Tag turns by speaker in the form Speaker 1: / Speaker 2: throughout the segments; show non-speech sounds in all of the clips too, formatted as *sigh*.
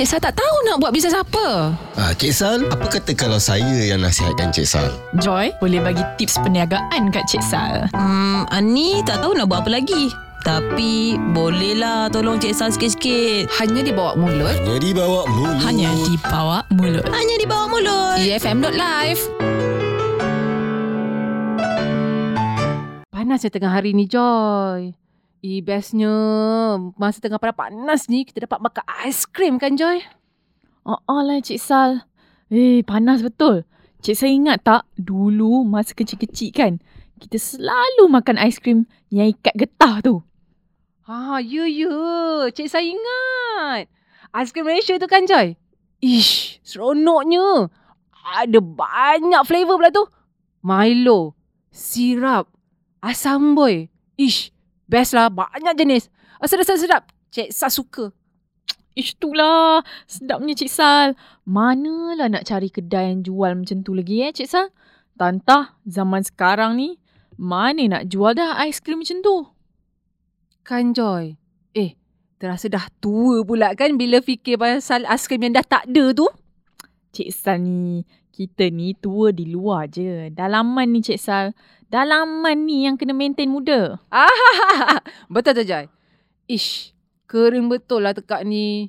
Speaker 1: Cik Sal tak tahu nak buat bisnes apa.
Speaker 2: Ah, Cik Sal, apa kata kalau saya yang nasihatkan Cik Sal?
Speaker 3: Joy, boleh bagi tips perniagaan kat Cik Sal.
Speaker 4: Hmm, Ani tak tahu nak buat apa lagi. Tapi bolehlah tolong Cik Sal sikit-sikit.
Speaker 1: Hanya di bawah mulut.
Speaker 2: Hanya dibawa mulut.
Speaker 3: Hanya di bawah mulut.
Speaker 4: Hanya di bawah mulut.
Speaker 1: EFM.live. Panasnya tengah hari ni, Joy. Eh, bestnya. Masa tengah panas-panas ni, kita dapat makan aiskrim kan, Joy?
Speaker 3: Oh, oh lah Cik Sal. Eh, panas betul. Cik Sal ingat tak dulu masa kecil-kecil kan, kita selalu makan aiskrim yang ikat getah tu.
Speaker 1: Ha, ya, ya. Cik saya ingat. Aiskrim Malaysia tu kan, Joy? Ish, seronoknya. Ada banyak flavour pula tu. Milo, sirap, asam boy. Ish, best lah. Banyak jenis. Ah, Sedap, sedap, sedap. Cik Sa suka. *tsk*
Speaker 3: Ish tu lah. Sedapnya Cik Sal. Manalah nak cari kedai yang jual macam tu lagi eh Cik Sal? Tantah zaman sekarang ni, mana nak jual dah aiskrim macam tu?
Speaker 1: Kan, Joy? Eh, terasa dah tua pula kan bila fikir pasal aiskrim yang dah tak ada tu?
Speaker 3: Cik Sal ni, kita ni tua di luar je. Dalaman ni Cik Sal. Dalaman ni yang kena maintain muda.
Speaker 1: Ah, *laughs* betul tu Joy. Ish, kering betul lah tekak ni.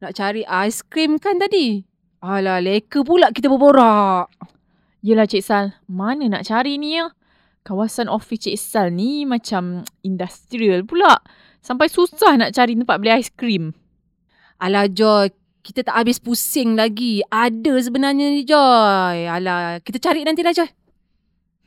Speaker 1: Nak cari aiskrim kan tadi? Alah, leka pula kita berborak.
Speaker 3: Yelah Cik Sal, mana nak cari ni ya? Kawasan ofis Cik Sal ni macam industrial pula. Sampai susah nak cari tempat beli aiskrim.
Speaker 1: Alah Joy, kita tak habis pusing lagi. Ada sebenarnya ni Joy. Alah, kita cari nanti lah Joy.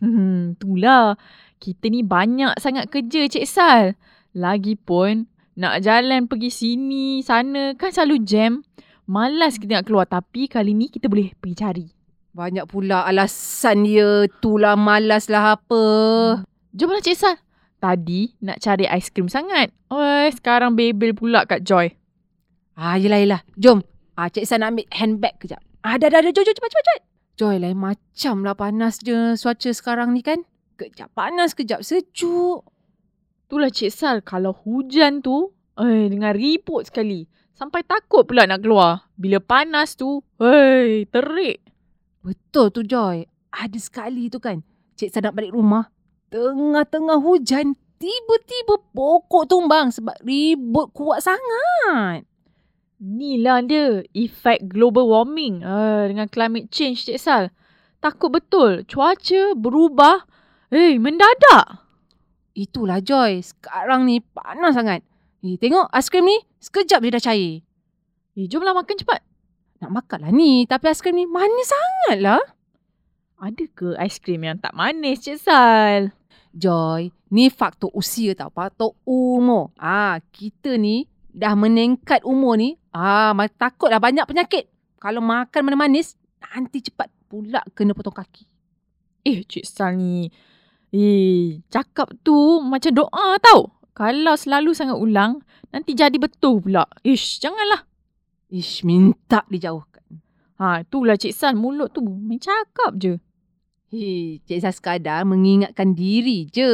Speaker 3: Hmm, itulah. Kita ni banyak sangat kerja Cik Sal. Lagipun, nak jalan pergi sini, sana kan selalu jam. Malas kita nak keluar tapi kali ni kita boleh pergi cari.
Speaker 1: Banyak pula alasan dia. Itulah malas lah apa.
Speaker 3: Jomlah Cik Sal. Tadi nak cari aiskrim sangat. Oh, sekarang bebel pula kat Joy.
Speaker 1: Ah, yelah, yelah. Jom. Ah, Cik San nak ambil handbag kejap. Ah, dah, dah, dah. Jom, jom, cepat, cepat, cepat. Joy, lain macam lah panas je cuaca sekarang ni kan. Kejap panas, kejap sejuk.
Speaker 3: Itulah Cik Sal, kalau hujan tu, eh, dengan ribut sekali. Sampai takut pula nak keluar. Bila panas tu, hei, terik.
Speaker 1: Betul tu Joy. Ada sekali tu kan. Cik San nak balik rumah. Tengah-tengah hujan. Tiba-tiba pokok tumbang sebab ribut kuat sangat.
Speaker 3: Inilah dia, efek global warming uh, dengan climate change Cik Sal. Takut betul, cuaca berubah. Eh, mendadak.
Speaker 1: Itulah Joy. Sekarang ni panas sangat. Eh, tengok aiskrim ni. Sekejap je dah cair.
Speaker 3: Eh, jomlah makan cepat.
Speaker 1: Nak makan lah ni. Tapi aiskrim ni manis sangat lah.
Speaker 3: Ada ke aiskrim yang tak manis Cik Sal?
Speaker 1: Joy, ni faktor usia tau. Faktor umur. Ah, kita ni dah meningkat umur ni. Ah, ma- takutlah banyak penyakit. Kalau makan mana manis, nanti cepat pula kena potong kaki.
Speaker 3: Eh, Cik Sal ni. Eh, cakap tu macam doa tau. Kalau selalu sangat ulang, nanti jadi betul pula. Ish, janganlah.
Speaker 1: Ish, minta dijauhkan.
Speaker 3: Ha, itulah Cik Sal mulut tu main cakap je.
Speaker 1: Hei, Cik Sah sekadar mengingatkan diri je.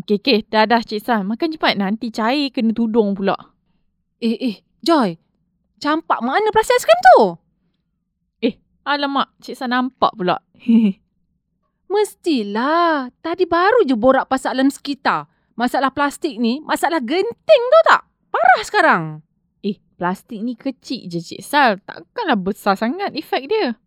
Speaker 3: Okey, okey. Dah, dah Cik Sal. Makan cepat. Nanti cair kena tudung pula.
Speaker 1: Eh, eh, Joy. Campak mana plastik aiskrim tu?
Speaker 3: Alamak, Cik Sal nampak pula. *laughs*
Speaker 1: Mestilah. Tadi baru je borak pasal alam sekitar. Masalah plastik ni, masalah genting tau tak? Parah sekarang.
Speaker 3: eh, plastik ni kecil je Cik Sal. Takkanlah besar sangat efek dia.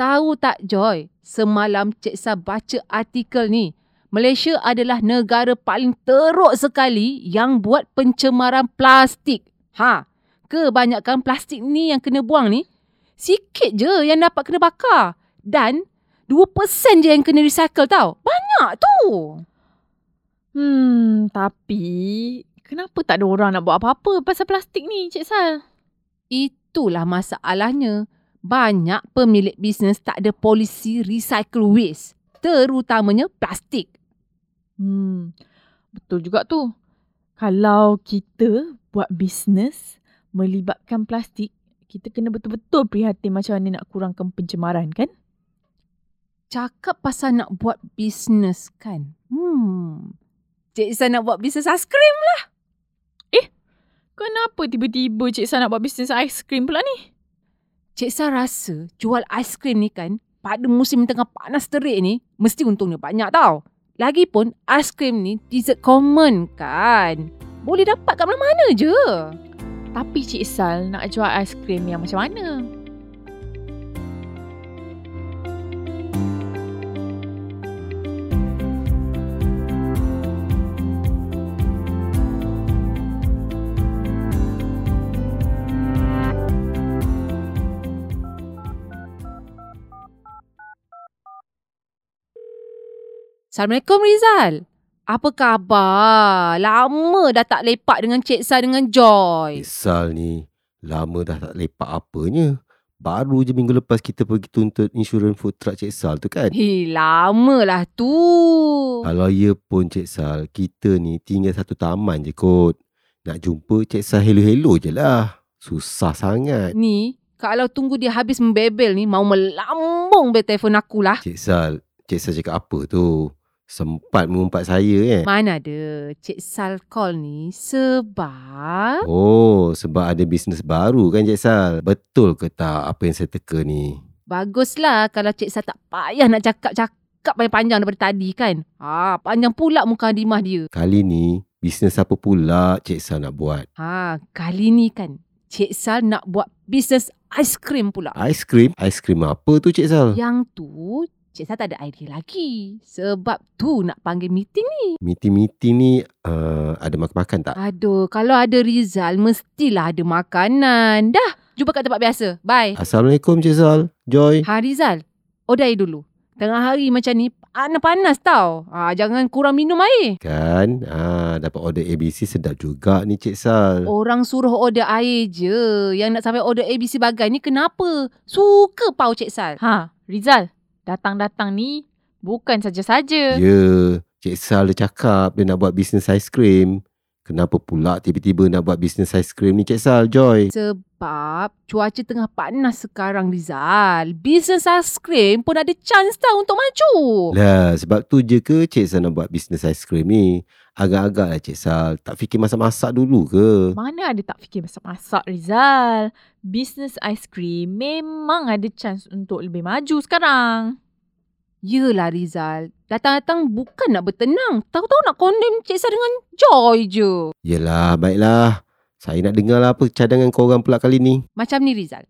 Speaker 1: Tahu tak Joy, semalam Cik Sah baca artikel ni. Malaysia adalah negara paling teruk sekali yang buat pencemaran plastik. Ha, kebanyakan plastik ni yang kena buang ni, sikit je yang dapat kena bakar. Dan 2% je yang kena recycle tau. Banyak tu.
Speaker 3: Hmm, tapi kenapa tak ada orang nak buat apa-apa pasal plastik ni Cik Sal?
Speaker 1: Itulah masalahnya. Banyak pemilik bisnes tak ada polisi recycle waste. Terutamanya plastik.
Speaker 3: Hmm, betul juga tu. Kalau kita buat bisnes melibatkan plastik, kita kena betul-betul prihatin macam mana nak kurangkan pencemaran kan?
Speaker 1: Cakap pasal nak buat bisnes kan? Hmm. Cik Isa nak buat bisnes aiskrim.
Speaker 3: Kenapa tiba-tiba Cik Sal nak buat bisnes aiskrim pula ni?
Speaker 1: Cik Sal rasa jual aiskrim ni kan pada musim tengah panas terik ni mesti untungnya banyak tau. Lagipun aiskrim ni dessert common kan. Boleh dapat kat mana-mana je.
Speaker 3: Tapi Cik Sal nak jual aiskrim yang macam mana?
Speaker 1: Assalamualaikum Rizal. Apa khabar? Lama dah tak lepak dengan Cik Sal dengan Joy.
Speaker 5: Sal ni lama dah tak lepak apanya. Baru je minggu lepas kita pergi tuntut insurans food truck Cik Sal tu kan.
Speaker 1: Hei, lama lah tu.
Speaker 5: Kalau ya pun Cik Sal, kita ni tinggal satu taman je kot. Nak jumpa Cik Sal hello-hello je lah. Susah sangat.
Speaker 1: Ni, kalau tunggu dia habis membebel ni, mau melambung be telefon aku lah.
Speaker 5: Cik Sal, Cik Sal cakap apa tu? Sempat mengumpat saya eh.
Speaker 1: Mana ada Cik Sal call ni sebab...
Speaker 5: Oh, sebab ada bisnes baru kan Cik Sal? Betul ke tak apa yang saya teka ni?
Speaker 1: Baguslah kalau Cik Sal tak payah nak cakap-cakap panjang-panjang daripada tadi kan. Ha, panjang pula muka dimah dia.
Speaker 5: Kali ni, bisnes apa pula Cik Sal nak buat?
Speaker 1: Ha, kali ni kan Cik Sal nak buat bisnes aiskrim pula.
Speaker 5: Aiskrim? Aiskrim apa tu Cik Sal?
Speaker 1: Yang tu Cik Sal tak ada idea lagi. Sebab tu nak panggil meeting ni.
Speaker 5: Meeting-meeting ni uh, ada makan-makan tak?
Speaker 1: Aduh, kalau ada Rizal mestilah ada makanan. Dah, jumpa kat tempat biasa. Bye.
Speaker 5: Assalamualaikum Cik Sal. Joy.
Speaker 1: Ha Rizal, odai dulu. Tengah hari macam ni panas-panas tau. Ha, jangan kurang minum air.
Speaker 5: Kan? Ah, dapat order ABC sedap juga ni Cik Sal.
Speaker 1: Orang suruh order air je. Yang nak sampai order ABC bagai ni kenapa? Suka pau Cik Sal.
Speaker 3: Ha, Rizal, datang-datang ni bukan saja-saja.
Speaker 5: Ya, Cik Sal dia cakap dia nak buat bisnes aiskrim. Kenapa pula tiba-tiba nak buat bisnes aiskrim ni Cik Sal, Joy?
Speaker 1: Sebab cuaca tengah panas sekarang Rizal. Bisnes aiskrim pun ada chance tau untuk maju.
Speaker 5: Lah, sebab tu je ke Cik Sal nak buat bisnes aiskrim ni? Agak-agak lah Cik Sal. Tak fikir masak-masak dulu ke?
Speaker 3: Mana ada tak fikir masak-masak Rizal? Bisnes aiskrim memang ada chance untuk lebih maju sekarang.
Speaker 1: Yelah Rizal. Datang-datang bukan nak bertenang. Tahu-tahu nak condemn Cik Sal dengan Joy je.
Speaker 5: Yelah, baiklah. Saya nak dengar lah apa cadangan korang pula kali ni.
Speaker 1: Macam ni Rizal.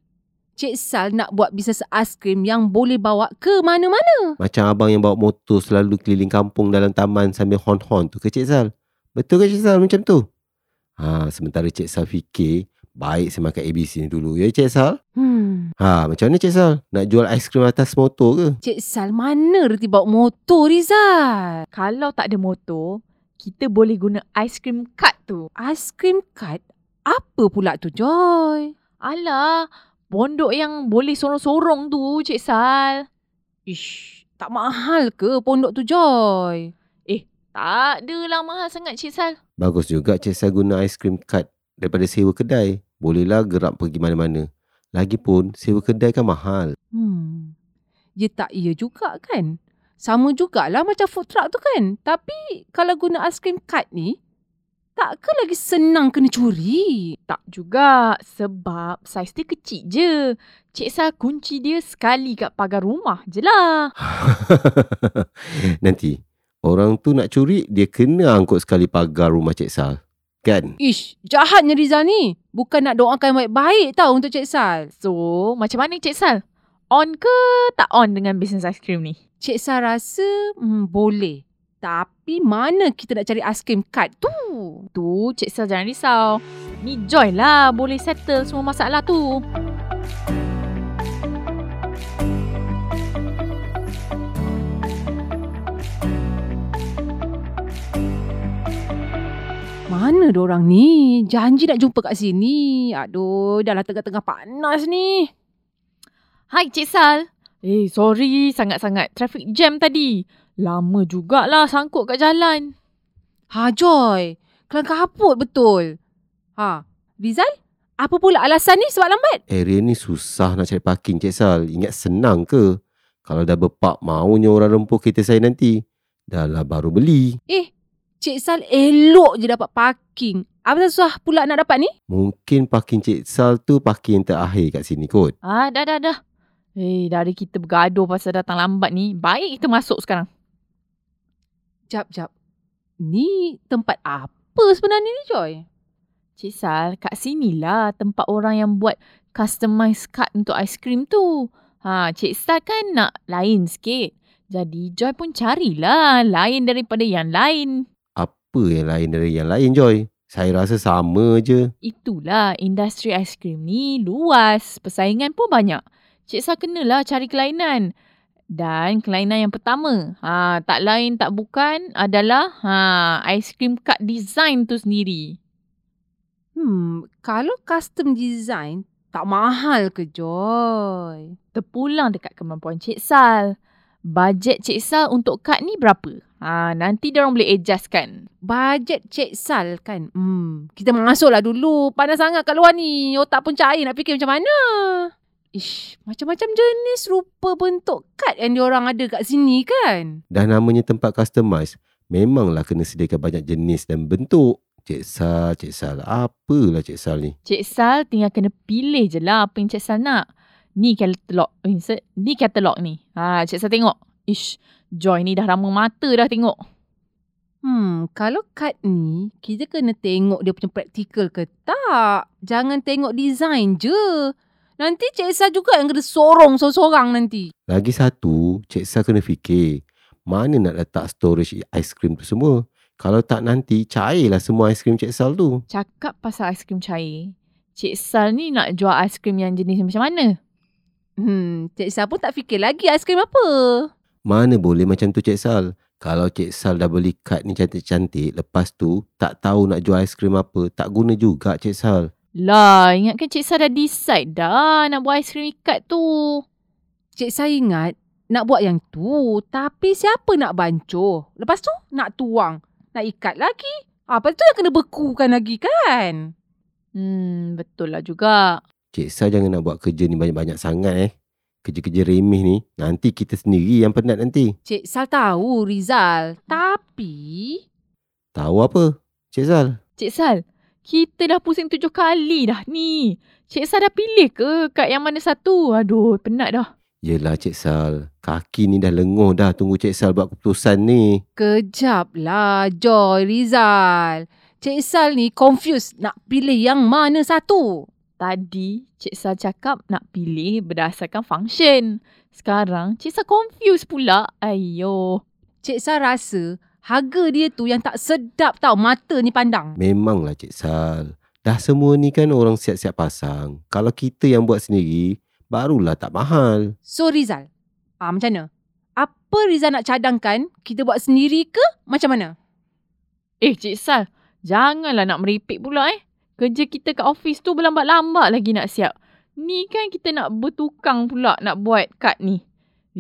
Speaker 1: Cik Sal nak buat bisnes aiskrim yang boleh bawa ke mana-mana.
Speaker 5: Macam abang yang bawa motor selalu keliling kampung dalam taman sambil hon-hon tu ke Cik Sal? Betul ke Cik Sal macam tu? Ha, sementara Cik Sal fikir, baik saya makan ABC ni dulu. Ya Cik Sal?
Speaker 1: Hmm.
Speaker 5: Ha, macam mana Cik Sal? Nak jual aiskrim atas motor ke?
Speaker 1: Cik Sal mana reti bawa motor Rizal?
Speaker 3: Kalau tak ada motor, kita boleh guna aiskrim cart tu.
Speaker 1: Aiskrim cart? Apa pula tu Joy?
Speaker 3: Alah, pondok yang boleh sorong-sorong tu, Cik Sal.
Speaker 1: Ish, tak mahal ke pondok tu Joy?
Speaker 3: Tak adalah mahal sangat, Cik Sal.
Speaker 5: Bagus juga Cik Sal guna aiskrim card daripada sewa kedai. Bolehlah gerak pergi mana-mana. Lagipun, sewa kedai kan mahal.
Speaker 1: Hmm. Ya tak iya juga kan? Sama jugalah macam food truck tu kan. Tapi kalau guna aiskrim cart ni, tak ke lagi senang kena curi?
Speaker 3: Tak juga sebab saiz dia kecil je. Cik Sal kunci dia sekali kat pagar rumah je lah. *laughs*
Speaker 5: Nanti, orang tu nak curi, dia kena angkut sekali pagar rumah Cik Sal. Kan?
Speaker 1: Ish, jahatnya Rizal ni. Bukan nak doakan baik-baik tau untuk Cik Sal.
Speaker 3: So, macam mana Cik Sal? On ke tak on dengan bisnes aiskrim ni?
Speaker 1: Cik Sal rasa hmm, boleh. Tapi mana kita nak cari aiskrim cart tu?
Speaker 3: Tu, Cik Sal jangan risau. Ni Joy lah boleh settle semua masalah tu.
Speaker 1: Mana orang ni? Janji nak jumpa kat sini. Aduh, dah lah tengah-tengah panas ni.
Speaker 3: Hai Cik Sal. Eh, sorry sangat-sangat traffic jam tadi. Lama jugalah sangkut kat jalan.
Speaker 1: Ha, Joy. Kelang kaput betul. Ha, Rizal? Apa pula alasan ni sebab lambat?
Speaker 5: Area ni susah nak cari parking Cik Sal. Ingat senang ke? Kalau dah berpak, maunya orang rempuk kereta saya nanti. Dah lah baru beli.
Speaker 1: Eh, Cik Sal elok je dapat parking. Apa susah pula nak dapat ni?
Speaker 5: Mungkin parking Cik Sal tu parking yang terakhir kat sini kot.
Speaker 3: Ah, dah, dah, dah. Eh, dari kita bergaduh pasal datang lambat ni, baik kita masuk sekarang.
Speaker 1: Jap, jap. Ni tempat apa sebenarnya ni, Joy?
Speaker 3: Cik Sal, kat sinilah tempat orang yang buat customise card untuk aiskrim tu. Ha, Cik Sal kan nak lain sikit. Jadi Joy pun carilah lain daripada yang lain.
Speaker 5: Apa yang lain dari yang lain Joy? Saya rasa sama je.
Speaker 3: Itulah industri aiskrim ni luas. Persaingan pun banyak. Cik Sal kenalah cari kelainan. Dan kelainan yang pertama, ha, tak lain tak bukan adalah ha, aiskrim card design tu sendiri.
Speaker 1: Hmm, kalau custom design, tak mahal ke, Joy?
Speaker 3: Terpulang dekat kemampuan Cik Sal. Bajet Cik Sal untuk kad ni berapa? Ha, nanti dia orang boleh adjustkan.
Speaker 1: Bajet Cik Sal kan. Hmm, kita masuklah dulu. Panas sangat kat luar ni. Otak pun cair nak fikir macam mana. Ish, macam-macam jenis rupa bentuk kad yang diorang ada kat sini kan?
Speaker 5: Dah namanya tempat customise, memanglah kena sediakan banyak jenis dan bentuk. Cik Sal, Cik Sal, apalah Cik Sal ni?
Speaker 3: Cik Sal tinggal kena pilih je lah apa yang Cik Sal nak. Ni katalog. Eh, se- ni katalog ni. Ha, Cik Sal tengok. Ish, Joy ni dah rama mata dah tengok.
Speaker 1: Hmm, kalau kad ni, kita kena tengok dia punya praktikal ke tak. Jangan tengok design je. Nanti Cik Sal juga yang kena sorong seorang-seorang nanti.
Speaker 5: Lagi satu, Cik Sal kena fikir, mana nak letak storage aiskrim tu semua? Kalau tak nanti, cairlah semua aiskrim Cik Sal tu.
Speaker 3: Cakap pasal aiskrim cair. Cik Sal ni nak jual aiskrim yang jenis macam mana?
Speaker 1: Hmm, Cik Sal pun tak fikir lagi aiskrim apa.
Speaker 5: Mana boleh macam tu Cik Sal? Kalau Cik Sal dah beli kad ni cantik-cantik, lepas tu tak tahu nak jual aiskrim apa, tak guna juga Cik Sal.
Speaker 3: Lah, ingatkan Cik Sal dah decide dah nak buat aiskrim ikat tu.
Speaker 1: Cik Sal ingat nak buat yang tu. Tapi siapa nak bancuh? Lepas tu nak tuang. Nak ikat lagi. Apa tu yang kena bekukan lagi kan?
Speaker 3: Hmm, betul lah juga.
Speaker 5: Cik Sal jangan nak buat kerja ni banyak-banyak sangat eh. Kerja-kerja remeh ni, nanti kita sendiri yang penat nanti.
Speaker 1: Cik Sal tahu Rizal. Tapi...
Speaker 5: Tahu apa? Cik Sal?
Speaker 3: Cik Sal, kita dah pusing tujuh kali dah ni. Cik Sal dah pilih ke kat yang mana satu? Aduh, penat dah.
Speaker 5: Yelah Cik Sal, kaki ni dah lenguh dah tunggu Cik Sal buat keputusan ni.
Speaker 1: Kejap lah Joy Rizal. Cik Sal ni confused nak pilih yang mana satu.
Speaker 3: Tadi Cik Sal cakap nak pilih berdasarkan function. Sekarang Cik Sal confused pula. Ayo.
Speaker 1: Cik Sal rasa harga dia tu yang tak sedap tau mata ni pandang.
Speaker 5: Memanglah Cik Sal. Dah semua ni kan orang siap-siap pasang. Kalau kita yang buat sendiri, barulah tak mahal.
Speaker 1: So Rizal, ah, macam mana? Apa Rizal nak cadangkan? Kita buat sendiri ke? Macam mana?
Speaker 3: Eh Cik Sal, janganlah nak meripik pula eh. Kerja kita kat office tu berlambat-lambat lagi nak siap. Ni kan kita nak bertukang pula nak buat kad ni.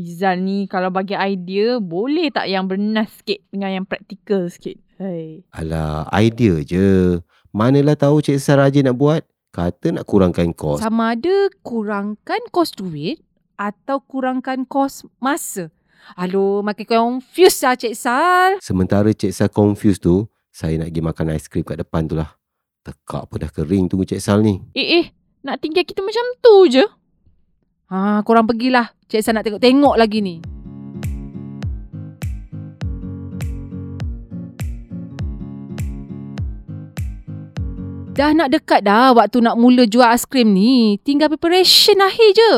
Speaker 3: Rizal ni kalau bagi idea, boleh tak yang bernas sikit dengan yang praktikal sikit? Hai.
Speaker 5: Alah, idea je. Manalah tahu Cik Sal rajin nak buat. Kata nak kurangkan kos.
Speaker 1: Sama ada kurangkan kos duit atau kurangkan kos masa. Aduh, makin confused lah Cik Sal.
Speaker 5: Sementara Cik Sal confused tu, saya nak pergi makan aiskrim kat depan tu lah. Tekak pun dah kering tunggu Cik Sal ni.
Speaker 3: Eh eh, nak tinggal kita macam tu je.
Speaker 1: Ha, korang pergilah. Cik Sal nak tengok-tengok lagi ni. Dah nak dekat dah waktu nak mula jual aiskrim ni. Tinggal preparation akhir je.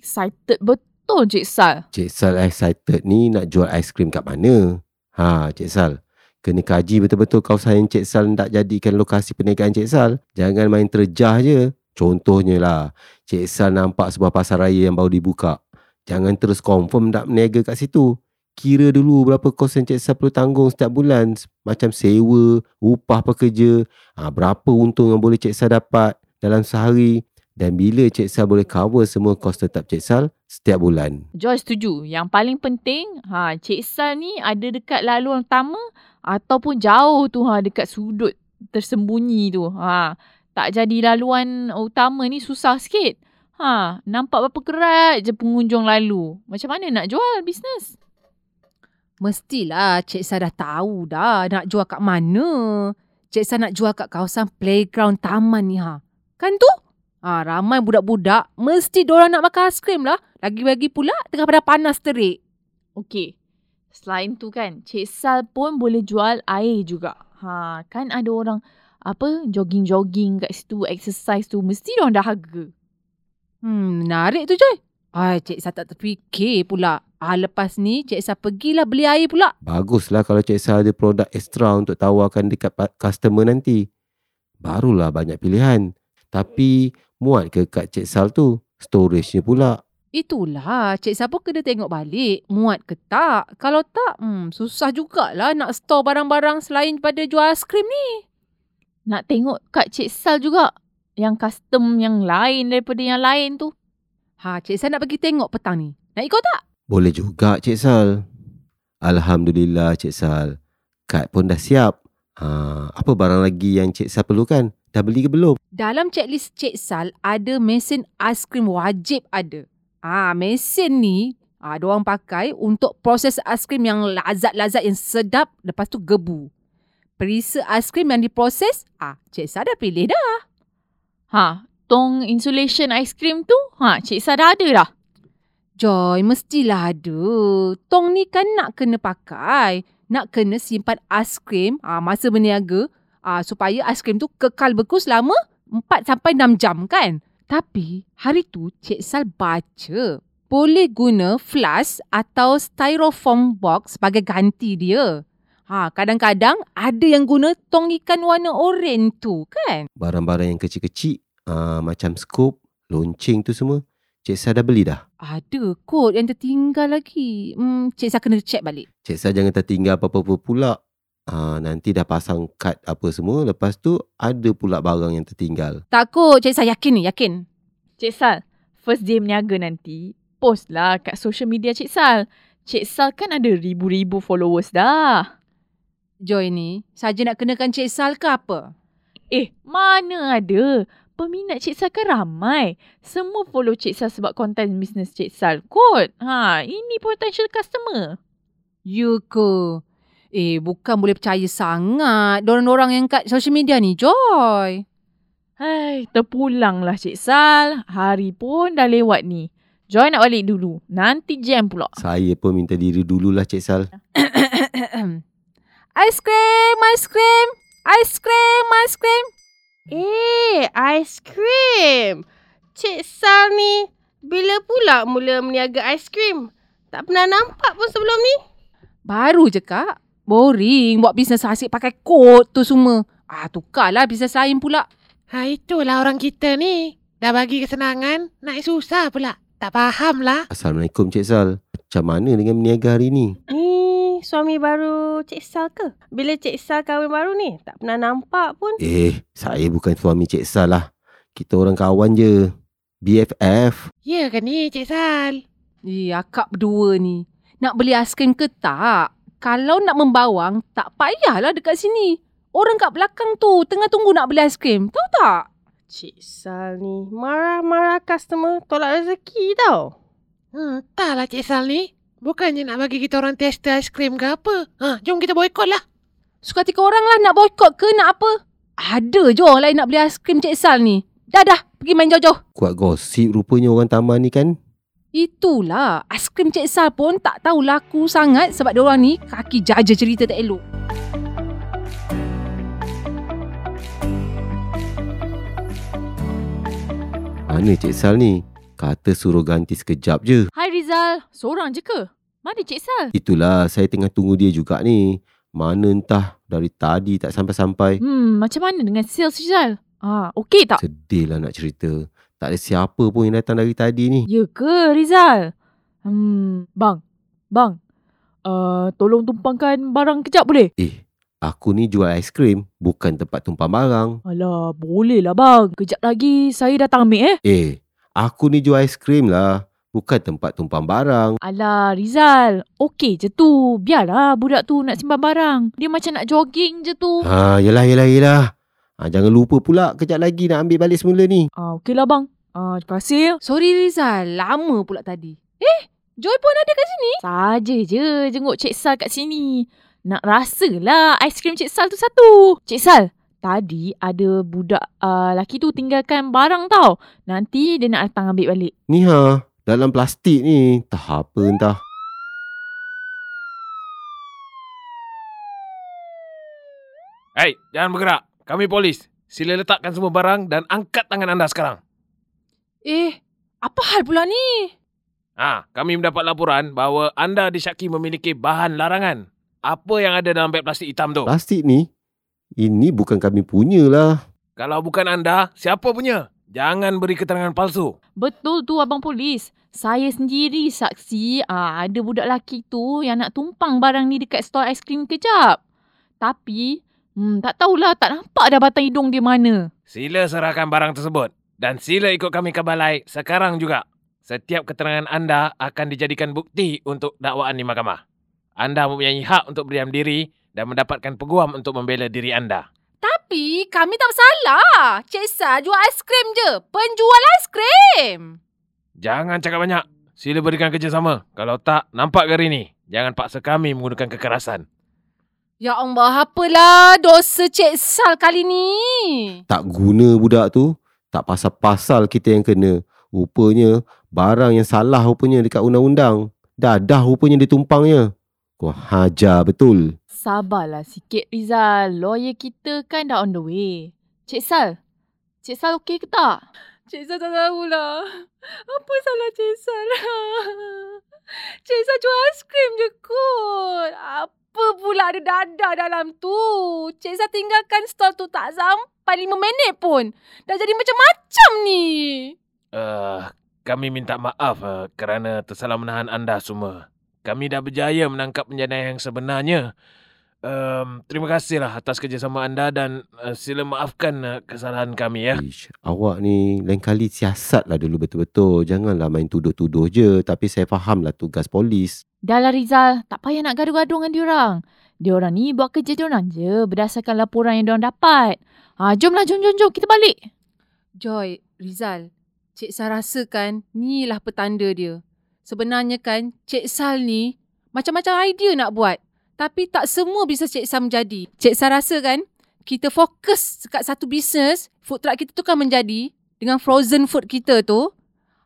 Speaker 3: Excited betul Cik Sal.
Speaker 5: Cik Sal excited ni nak jual aiskrim kat mana? Ha, Cik Sal. Kena kaji betul-betul kawasan yang Cik Sal nak jadikan lokasi perniagaan Cik Sal. Jangan main terjah je. Contohnya lah, Cik Sal nampak sebuah pasar raya yang baru dibuka. Jangan terus confirm nak berniaga kat situ. Kira dulu berapa kos yang Cik Sal perlu tanggung setiap bulan. Macam sewa, upah pekerja, ha, berapa untung yang boleh Cik Sal dapat dalam sehari. Dan bila Cik Sal boleh cover semua kos tetap Cik Sal setiap bulan.
Speaker 3: Joy setuju. Yang paling penting, ha, Cik Sal ni ada dekat laluan utama ataupun jauh tu ha, dekat sudut tersembunyi tu. Ha, tak jadi laluan utama ni susah sikit. Ha, nampak berapa kerat je pengunjung lalu. Macam mana nak jual bisnes?
Speaker 1: Mestilah Cik Sal dah tahu dah nak jual kat mana. Cik Sal nak jual kat kawasan playground taman ni ha. Kan tu? Ha, ramai budak-budak mesti diorang nak makan aiskrim lah. Lagi-lagi pula tengah pada panas terik.
Speaker 3: Okey. Selain tu kan, Cik Sal pun boleh jual air juga. Ha, kan ada orang apa jogging-jogging kat situ, exercise tu mesti orang dahaga.
Speaker 1: Hmm, menarik tu Joy. Ay, Cik Sal tak terfikir pula. Ah, lepas ni Cik Sal pergilah beli air pula.
Speaker 5: Baguslah kalau Cik Sal ada produk ekstra untuk tawarkan dekat customer nanti. Barulah banyak pilihan. Tapi muat ke kat Cik Sal tu? Storage-nya pula.
Speaker 1: Itulah, Cik Sal pun kena tengok balik. Muat ke tak? Kalau tak, hmm, susah jugalah nak store barang-barang selain pada jual aiskrim ni.
Speaker 3: Nak tengok kat Cik Sal juga. Yang custom yang lain daripada yang lain tu.
Speaker 1: Ha, Cik Sal nak pergi tengok petang ni. Nak ikut tak?
Speaker 5: Boleh juga Cik Sal. Alhamdulillah Cik Sal. Kad pun dah siap. Ha, apa barang lagi yang Cik Sal perlukan? Dah beli ke belum?
Speaker 1: Dalam checklist Cik Sal ada mesin aiskrim wajib ada. Ah, mesin ni ah orang pakai untuk proses aiskrim yang lazat-lazat yang sedap lepas tu gebu. Perisa aiskrim yang diproses, ah Cik Sal dah pilih dah.
Speaker 3: Ha, tong insulation ice cream tu, ha, Cik Sal dah ada dah.
Speaker 1: Joy, mestilah ada. Tong ni kan nak kena pakai. Nak kena simpan aiskrim ah masa berniaga ah supaya aiskrim tu kekal beku selama 4 sampai 6 jam kan. Tapi hari tu Cik Sal baca boleh guna flask atau styrofoam box sebagai ganti dia. Ha, kadang-kadang ada yang guna tong ikan warna oranye tu kan.
Speaker 5: Barang-barang yang kecil-kecil. Uh, macam skop, lonceng tu semua. Cik Sal dah beli dah.
Speaker 1: Ada kot yang tertinggal lagi. Hmm, Cik Sal kena check balik.
Speaker 5: Cik Sal jangan tertinggal apa-apa pula. Uh, nanti dah pasang kad apa semua. Lepas tu ada pula barang yang tertinggal.
Speaker 1: Takut Cik Sal yakin ni, yakin.
Speaker 3: Cik Sal, first day berniaga nanti, post lah kat social media Cik Sal. Cik Sal kan ada ribu-ribu followers dah.
Speaker 1: Joy ni, saja nak kenakan Cik Sal ke apa?
Speaker 3: Eh, mana ada. Peminat Cik Sal kan ramai. Semua follow Cik Sal sebab konten bisnes Cik Sal kot. Ha, ini potential customer.
Speaker 1: You ke? Eh, bukan boleh percaya sangat orang-orang yang kat social media ni, Joy.
Speaker 3: Hai, terpulanglah Cik Sal. Hari pun dah lewat ni. Joy nak balik dulu. Nanti jam pula.
Speaker 5: Saya pun minta diri dululah Cik Sal. *coughs*
Speaker 1: aiskrim, aiskrim, aiskrim, aiskrim.
Speaker 6: Eh, aiskrim. Cik Sal ni bila pula mula meniaga aiskrim? Tak pernah nampak pun sebelum ni.
Speaker 1: Baru je kak. Boring buat bisnes asyik pakai kod tu semua. Ah, tukarlah bisnes lain pula.
Speaker 7: Ha itulah orang kita ni. Dah bagi kesenangan, nak susah pula. Tak faham lah.
Speaker 5: Assalamualaikum Cik Sal. Macam mana dengan berniaga hari ni?
Speaker 6: Ni suami baru Cik Sal ke? Bila Cik Sal kahwin baru ni, tak pernah nampak pun.
Speaker 5: Eh, saya bukan suami Cik Sal lah. Kita orang kawan je. BFF.
Speaker 7: Ya ke ni Cik Sal?
Speaker 1: Eh, akak berdua ni. Nak beli aiskrim ke tak? Kalau nak membawang, tak payahlah dekat sini. Orang kat belakang tu tengah tunggu nak beli aiskrim. Tahu tak?
Speaker 6: Cik Sal ni marah-marah customer tolak rezeki tau.
Speaker 7: Hmm, entahlah Cik Sal ni. Bukannya nak bagi kita orang tester aiskrim ke apa. Ha, jom kita boykot lah.
Speaker 1: Suka hati orang lah nak boykot ke nak apa? Ada je orang lain nak beli aiskrim Cik Sal ni. Dah dah, pergi main jauh-jauh.
Speaker 5: Kuat gosip rupanya orang taman ni kan.
Speaker 1: Itulah, aiskrim Cik Sal pun tak tahu laku sangat sebab diorang ni kaki jaja cerita tak elok.
Speaker 5: Mana Cik Sal ni? Kata suruh ganti sekejap je.
Speaker 3: Hai Rizal, seorang je ke? Mana Cik Sal?
Speaker 5: Itulah saya tengah tunggu dia juga ni. Mana entah dari tadi tak sampai-sampai.
Speaker 3: Hmm, macam mana dengan sales Rizal? Ah, okey tak?
Speaker 5: Sedih lah nak cerita. Tak ada siapa pun yang datang dari tadi ni.
Speaker 3: Ya ke Rizal? Hmm, bang. Bang. Uh, tolong tumpangkan barang kejap boleh?
Speaker 5: Eh, aku ni jual aiskrim. Bukan tempat tumpang barang.
Speaker 3: Alah, boleh lah bang. Kejap lagi saya datang ambil eh.
Speaker 5: Eh, aku ni jual aiskrim lah. Bukan tempat tumpang barang.
Speaker 3: Alah Rizal, okey je tu. Biarlah budak tu nak simpan barang. Dia macam nak jogging je tu.
Speaker 5: Ha, yelah, yelah, yelah. Ha, jangan lupa pula kejap lagi nak ambil balik semula ni.
Speaker 3: Ah, okey lah bang. Ah, terima kasih.
Speaker 1: Sorry Rizal, lama pula tadi. Eh, Joy pun ada kat sini.
Speaker 3: Saja je jenguk Cik Sal kat sini. Nak rasalah aiskrim Cik Sal tu satu. Cik Sal, Tadi ada budak uh, lelaki tu tinggalkan barang tau. Nanti dia nak datang ambil balik.
Speaker 5: Ni ha, dalam plastik ni. Tak apa entah.
Speaker 8: Hei, jangan bergerak. Kami polis. Sila letakkan semua barang dan angkat tangan anda sekarang.
Speaker 1: Eh, apa hal pula ni?
Speaker 8: Ha, kami mendapat laporan bahawa anda disyaki memiliki bahan larangan. Apa yang ada dalam beg plastik hitam tu?
Speaker 5: Plastik ni, ini bukan kami punya lah.
Speaker 8: Kalau bukan anda, siapa punya? Jangan beri keterangan palsu.
Speaker 3: Betul tu abang polis. Saya sendiri saksi ah ada budak lelaki tu yang nak tumpang barang ni dekat stol aiskrim kejap. Tapi hmm, tak tahulah tak nampak dah batang hidung dia mana.
Speaker 8: Sila serahkan barang tersebut. Dan sila ikut kami ke balai sekarang juga. Setiap keterangan anda akan dijadikan bukti untuk dakwaan di mahkamah. Anda mempunyai hak untuk berdiam diri dan mendapatkan peguam untuk membela diri anda.
Speaker 1: Tapi kami tak bersalah. Cik Sal jual aiskrim je. Penjual aiskrim.
Speaker 8: Jangan cakap banyak. Sila berikan kerjasama. Kalau tak, nampak hari ni? Jangan paksa kami menggunakan kekerasan.
Speaker 1: Ya Allah, apalah dosa Cik Sal kali ni?
Speaker 5: Tak guna budak tu. Tak pasal-pasal kita yang kena. Rupanya barang yang salah rupanya dekat undang-undang. Dadah rupanya ditumpangnya. Kau hajar betul.
Speaker 3: Sabarlah sikit Rizal. Lawyer kita kan dah on the way. Cik Sal. Cik Sal okey ke tak?
Speaker 1: Cik Sal tak tahulah. Apa salah Cik Sal? *laughs* Cik Sal jual aiskrim je kot. Apa pula ada dadah dalam tu? Cik Sal tinggalkan stol tu tak sampai lima minit pun. Dah jadi macam-macam ni.
Speaker 8: Uh, kami minta maaf uh, kerana tersalah menahan anda semua. Kami dah berjaya menangkap penjana yang sebenarnya. Um, terima kasihlah atas kerjasama anda dan uh, sila maafkan uh, kesalahan kami ya.
Speaker 5: Ish, awak ni lain kali siasat lah dulu betul-betul. Janganlah main tuduh-tuduh je. Tapi saya faham lah tugas polis.
Speaker 3: Dah lah Rizal. Tak payah nak gaduh-gaduh dengan diorang. Diorang ni buat kerja diorang je berdasarkan laporan yang diorang dapat. Ha, jomlah, jom, jom, jom. Kita balik.
Speaker 1: Joy, Rizal, Cik Sal rasa kan ni lah petanda dia. Sebenarnya kan Cik Sal ni macam-macam idea nak buat. Tapi tak semua bisnes Cik Sal menjadi. Cik Sal rasa kan kita fokus dekat satu bisnes, food truck kita tu kan menjadi dengan frozen food kita tu.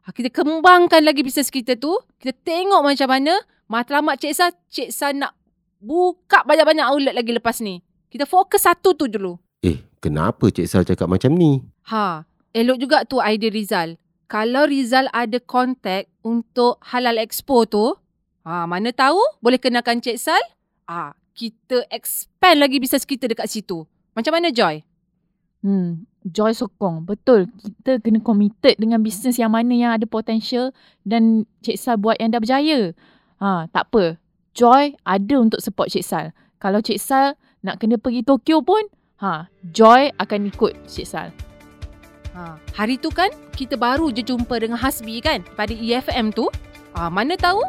Speaker 1: ha, Kita kembangkan lagi bisnes kita tu. Kita tengok macam mana matlamat Cik Sal, Cik Sal nak buka banyak-banyak outlet lagi lepas ni. Kita fokus satu tu dulu.
Speaker 5: Eh, kenapa Cik Sal cakap macam ni?
Speaker 1: Ha, elok juga tu idea Rizal. Kalau Rizal ada kontak untuk halal expo tu, ha, mana tahu boleh kenakan Cik Sal, ah kita expand lagi bisnes kita dekat situ. Macam mana Joy?
Speaker 3: Hmm, Joy sokong. Betul. Kita kena committed dengan bisnes yang mana yang ada potential dan Cik Sal buat yang dah berjaya. Ha, tak apa. Joy ada untuk support Cik Sal. Kalau Cik Sal nak kena pergi Tokyo pun, ha, Joy akan ikut Cik Sal.
Speaker 1: Ha, hari tu kan kita baru je jumpa dengan Hasbi kan pada EFM tu. Ha, mana tahu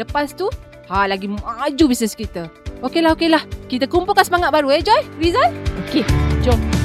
Speaker 1: lepas tu ha, lagi maju bisnes kita. Okeylah, okeylah. Kita kumpulkan semangat baru eh Joy, Rizal.
Speaker 3: Okey, jom.